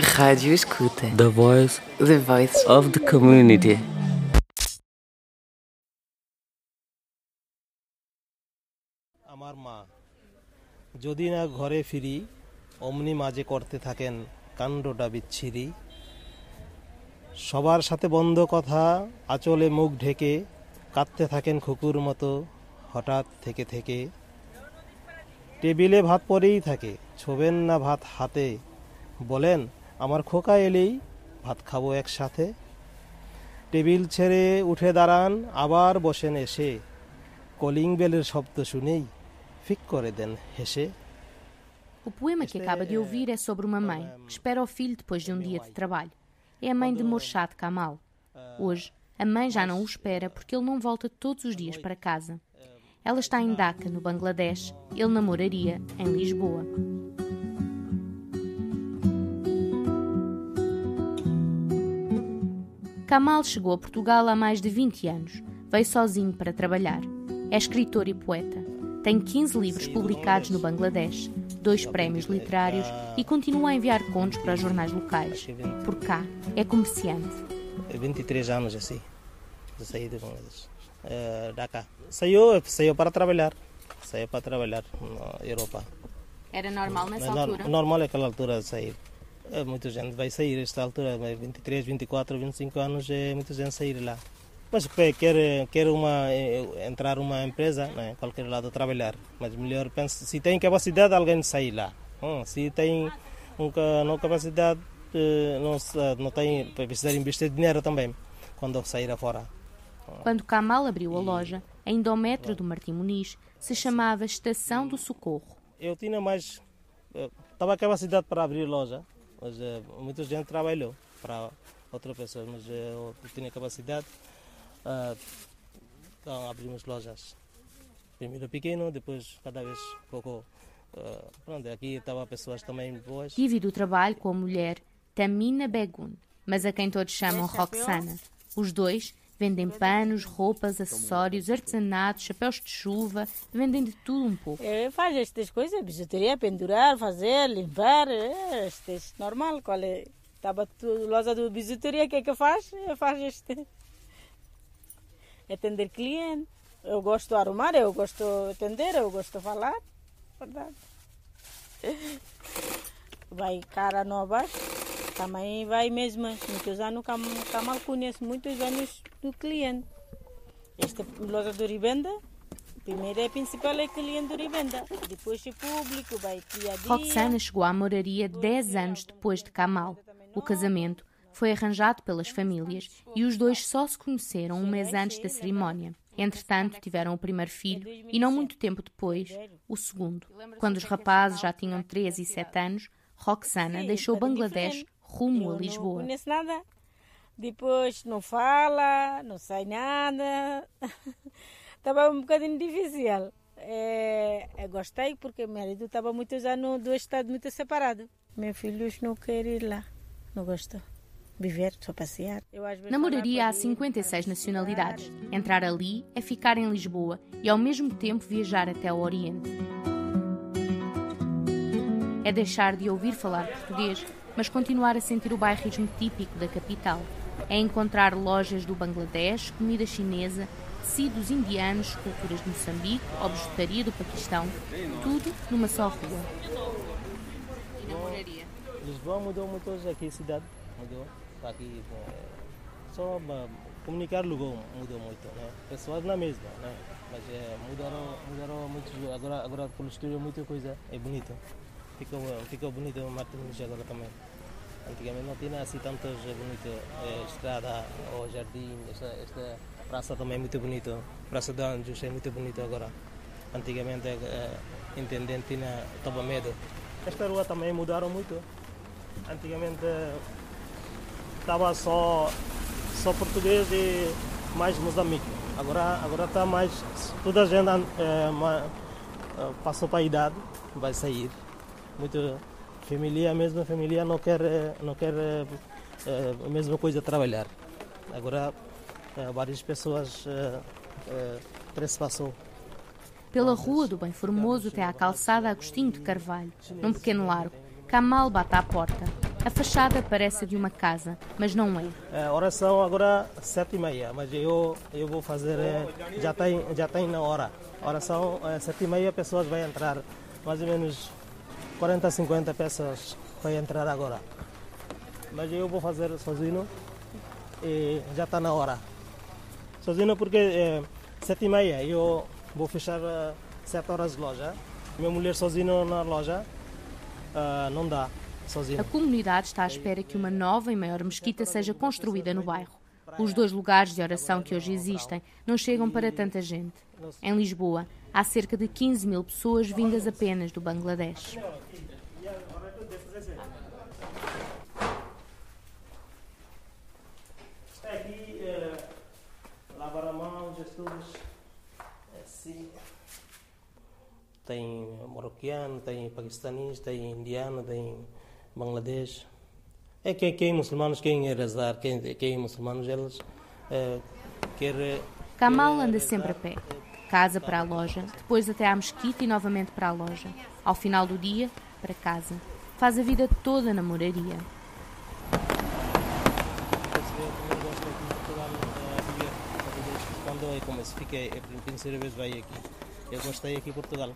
Rádio Escuta. The voice The voice of the community. আমার মা যদি না ঘরে ফিরি অমনি মাঝে করতে থাকেন কাণ্ডটা বিচ্ছিরি সবার সাথে বন্ধ কথা আঁচলে মুখ ঢেকে কাঁদতে থাকেন খুকুর মতো হঠাৎ থেকে থেকে টেবিলে ভাত পরেই থাকে ছোবেন না ভাত হাতে বলেন আমার খোকা এলেই ভাত খাবো একসাথে টেবিল ছেড়ে উঠে দাঁড়ান আবার বসেন এসে কলিং বেলের শব্দ শুনেই ফিক করে দেন হেসে O poema que acaba de ouvir é sobre uma mãe que espera o filho depois de um dia de trabalho. É a mãe de Morshad Kamal. Hoje, a mãe já não o espera porque ele não volta todos os dias para casa. Ela está em Dhaka, no Bangladesh. Ele namoraria em Lisboa. Kamal chegou a Portugal há mais de 20 anos. Veio sozinho para trabalhar. É escritor e poeta. Tem 15 livros publicados no Bangladesh, dois prémios literários e continua a enviar contos para jornais locais. Por cá, é comerciante. 23 anos assim, de sair de Bangladesh. Eh, Dhaka. Saiu, saiu para trabalhar. Saiu para trabalhar na Europa. Era normal Mas nor- normal é aquela altura de sair. É, muita gente vai sair esta altura, mas 23, 24, 25 anos é muita gente sair lá. Mas que- quer, quer uma, eh, entrar uma empresa, né, qualquer lado trabalhar. Mas melhor pensa, se tem capacidade, alguém sair lá. Hum, se tem um, ca- não capacidade, eh, não, não tem, precisa investir dinheiro também quando sair fora. Quando Kamal abriu a loja, a Indometro do Martim Muniz se chamava Estação do Socorro. Eu tinha mais. Estava capacidade para abrir loja, mas eh, muita gente trabalhou para outra pessoa, mas eh, eu tinha capacidade. ah, então abrimos lojas. Primeiro pequeno, depois cada vez pouco. ah, pronto, aqui estava pessoas também boas. Divide o trabalho com a mulher Tamina Begun, mas a quem todos chamam Roxana. Os dois vendem panos, roupas, acessórios, artesanato, chapéus de chuva, vendem de tudo um pouco. É, faz estas coisas, bijuteria, pendurar, fazer, limpar, é, normal. Qual é? Estava loja de bijuteria, o que é que faz? É, Faz este. Atender cliente. Eu gosto de arrumar, eu gosto de atender, eu gosto de falar. Verdade. Vai cara nova, também vai mesmo. Muitos anos, Cam- Camal conhece muitos anos do cliente. Esta loja de revenda, primeiro é principal é cliente de revenda, depois é público, vai dia a dia. Roxana chegou à moraria 10 anos depois de Kamal. O casamento foi arranjado pelas famílias e os dois só se conheceram um mês antes da cerimónia. Entretanto, tiveram o primeiro filho e, não muito tempo depois, o segundo. Quando os rapazes já tinham 3 e 7 anos, Roxana deixou Bangladesh. Rumo Eu a Não Lisboa. conheço nada. Depois não fala, não sai nada. Estava um bocadinho difícil. É, eu gostei porque meu marido estava muitos anos do estado muito separado. Meus filhos não querem ir lá. Não gostam. Viver, só passear. Namoraria há falar com ele, 56 para nacionalidades. Entrar ali é ficar em Lisboa e ao mesmo tempo viajar até o Oriente. É deixar de ouvir falar português, mas continuar a sentir o bairrismo típico da capital. É encontrar lojas do Bangladesh, comida chinesa, tecidos indianos, culturas de Moçambique, objetaria do Paquistão, tudo numa só rua. Lisboa mudou muito hoje aqui, cidade mudou. Aqui, eh, só comunicar lugar mudou muito, né? Pessoas na mesma, né? Mas eh, mudaram, mudaram muito. Agora, agora construíram muita coisa, é bonito. Ficou, ficou bonito o Martin Lutero agora também. Antigamente não tinha assim tantos eh, bonito eh, estrada ou jardim. Esta, esta praça também é muito bonito. Praça de Anjos é muito bonito agora. Antigamente eh, intendente tinha estava medo. Esta rua também mudaram muito. Antigamente estava só só português e mais Moçambique. Agora agora está mais toda a gente eh, passou para a idade, vai sair. Muito família, a mesma família não quer não quer eh, a mesma coisa trabalhar. Agora eh, várias pessoas eh, eh. Pela rua do Bem Formoso até à calçada Agostinho de Carvalho, num pequeno largo, Kamal bate à porta. A fachada parece de uma casa, mas não é. A oração agora sete e meia, mas eu, eu vou fazer, já tem, já tem na hora. A oração sete e meia, pessoas vão entrar, mais ou menos 40, 50 pessoas vão entrar agora. Mas eu vou fazer sozinho e já está na hora. Sozinho porque é, sete e meia, eu vou fechar uh, sete horas de loja. Minha mulher sozinha na loja, uh, não dá. Sozinho. A comunidade está à espera que uma nova e maior mesquita seja construída no bairro. Os dois lugares de oração que hoje existem não chegam para tanta gente. Em Lisboa, há cerca de 15 mil pessoas vindas apenas do Bangladesh. Aqui, a mão, Jesus, assim. Tem marroquiano, tem paquistanis, tem indiano, tem Bangladesh. É que quem muçulmanos quem rezar, quem, quem muçulmanos eles é, quer Kamal anda sempre a pé. Casa para a loja, depois até à mesquita e novamente para a loja. Ao final do dia, para casa. Faz a vida toda na moraria. Quando eu comecei, fiquei, a primeira vez veio aqui. Eu gostei aqui em Portugal.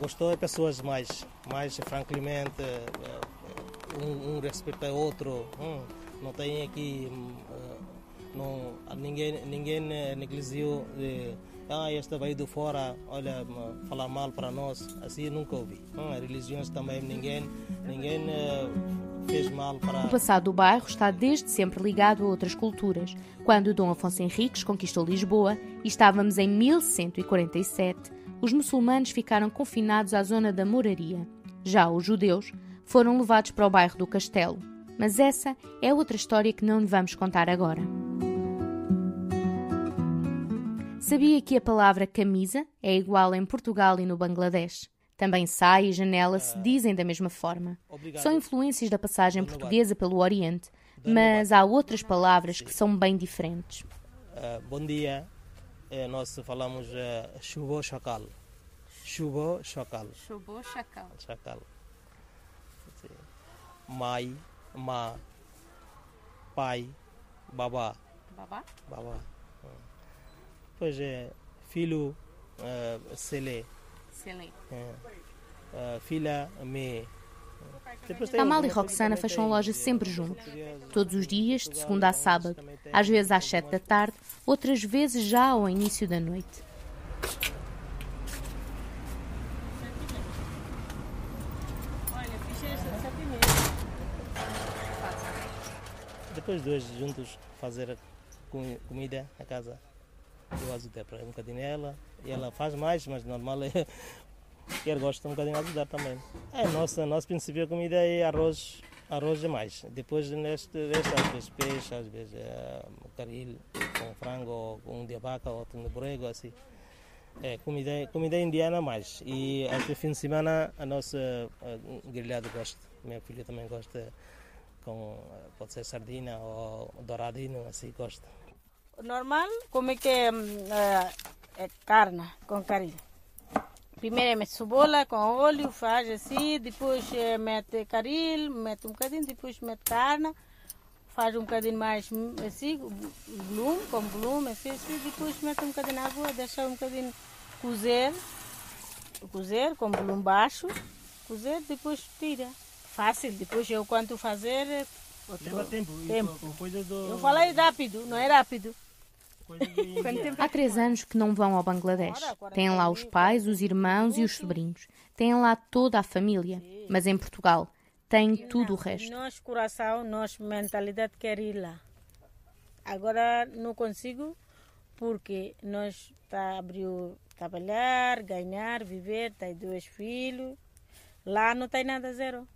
Gostou de pessoas mais, mais francamente, um, um respeita o outro. Hum, não tem aqui, não, ninguém, ninguém negligiu de, ah, esta veio de fora, olha, falar mal para nós. Assim nunca ouvi. Hum, religiões também, ninguém, ninguém fez mal para... O passado do bairro está desde sempre ligado a outras culturas. Quando Dom Afonso Henriques conquistou Lisboa e estávamos em 1147, os muçulmanos ficaram confinados à zona da moraria. Já os judeus foram levados para o bairro do Castelo. Mas essa é outra história que não lhe vamos contar agora. Sabia que a palavra camisa é igual em Portugal e no Bangladesh? Também sai e janela se dizem da mesma forma. São influências da passagem portuguesa pelo Oriente, mas há outras palavras que são bem diferentes. Uh, bom dia, é, nós falamos uh, chubo chacal. Chubo chacal. Chubo chacal. Mãe, má, pai, babá. Babá? Babá. Pois é, filho, uh, sele. Sele. É. Uh, filha, me. Amal e Roxana fecham a loja sempre juntos, todos os dias, de segunda a sábado, às vezes às sete da tarde, outras vezes já ao início da noite. Depois dois juntos fazer comida na casa, eu ajudo para um bocadinho ela, e ela faz mais, mas normal é quer gosta um bocadinho de ajudar também. É, nossa, nosso princípio comida é arroz, arroz é mais. Depois neste, neste às vezes peixe, às vezes é, caril com frango, um de vaca, outro de borrego, assim. É, comida, comida indiana mais. E até fim de semana a nossa a, grelhado gosta. Minha filha também gosta com, pode ser sardina ou douradinho, assim, gosta. Normal, como é que é, é carne com caril. Primeiro mete cebola com óleo, faz assim, depois mete caril, mete um bocadinho, depois mete carne, faz um bocadinho mais assim, volume, com volume, assim, assim, depois mete um bocadinho de água, deixa um bocadinho cozer, cozer com volume baixo, cozer, depois tira. Fácil, depois eu quanto fazer. Outro Leva tempo, tempo. Coisa do... Eu falei rápido, não é rápido. Há três anos que não vão ao Bangladesh. Têm lá os pais, os irmãos e os sobrinhos. Têm lá toda a família. Mas em Portugal têm tudo o resto. Nosso coração, nossa mentalidade quer ir lá. Agora não consigo porque nós tá abriu trabalhar, ganhar, viver, tem dois filhos. Lá não tem nada zero.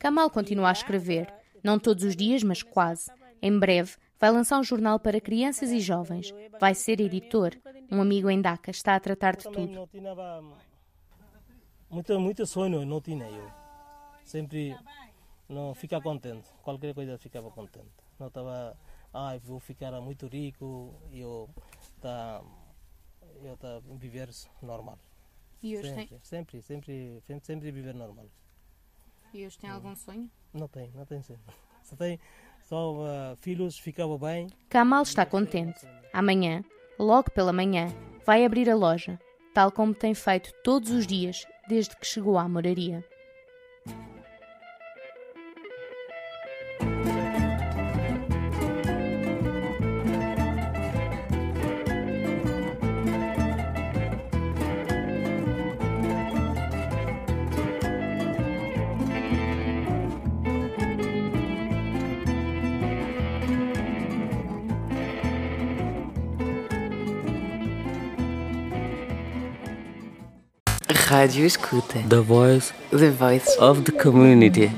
Kamal continua a escrever, não todos os dias, mas quase. Em breve Vai lançar um jornal para crianças e jovens. Vai ser editor. Um amigo em Dhaka está a tratar de tudo. Muito, muito sonho não tinha eu. Sempre não fica contente. Qualquer coisa ficava contente. Não estava, ah, vou ficar muito rico. Eu tá, eu tá viver normal. E hoje sempre, tem... sempre, sempre, sempre, sempre viver normal. E hoje tem algum sonho? Não tem, não tem sempre. Só tem só uh, filhos, ficava bem. Kamal está contente. Amanhã, logo pela manhã, vai abrir a loja, tal como tem feito todos os dias desde que chegou à moraria. Rádio Escuta. The voice The voice of the community.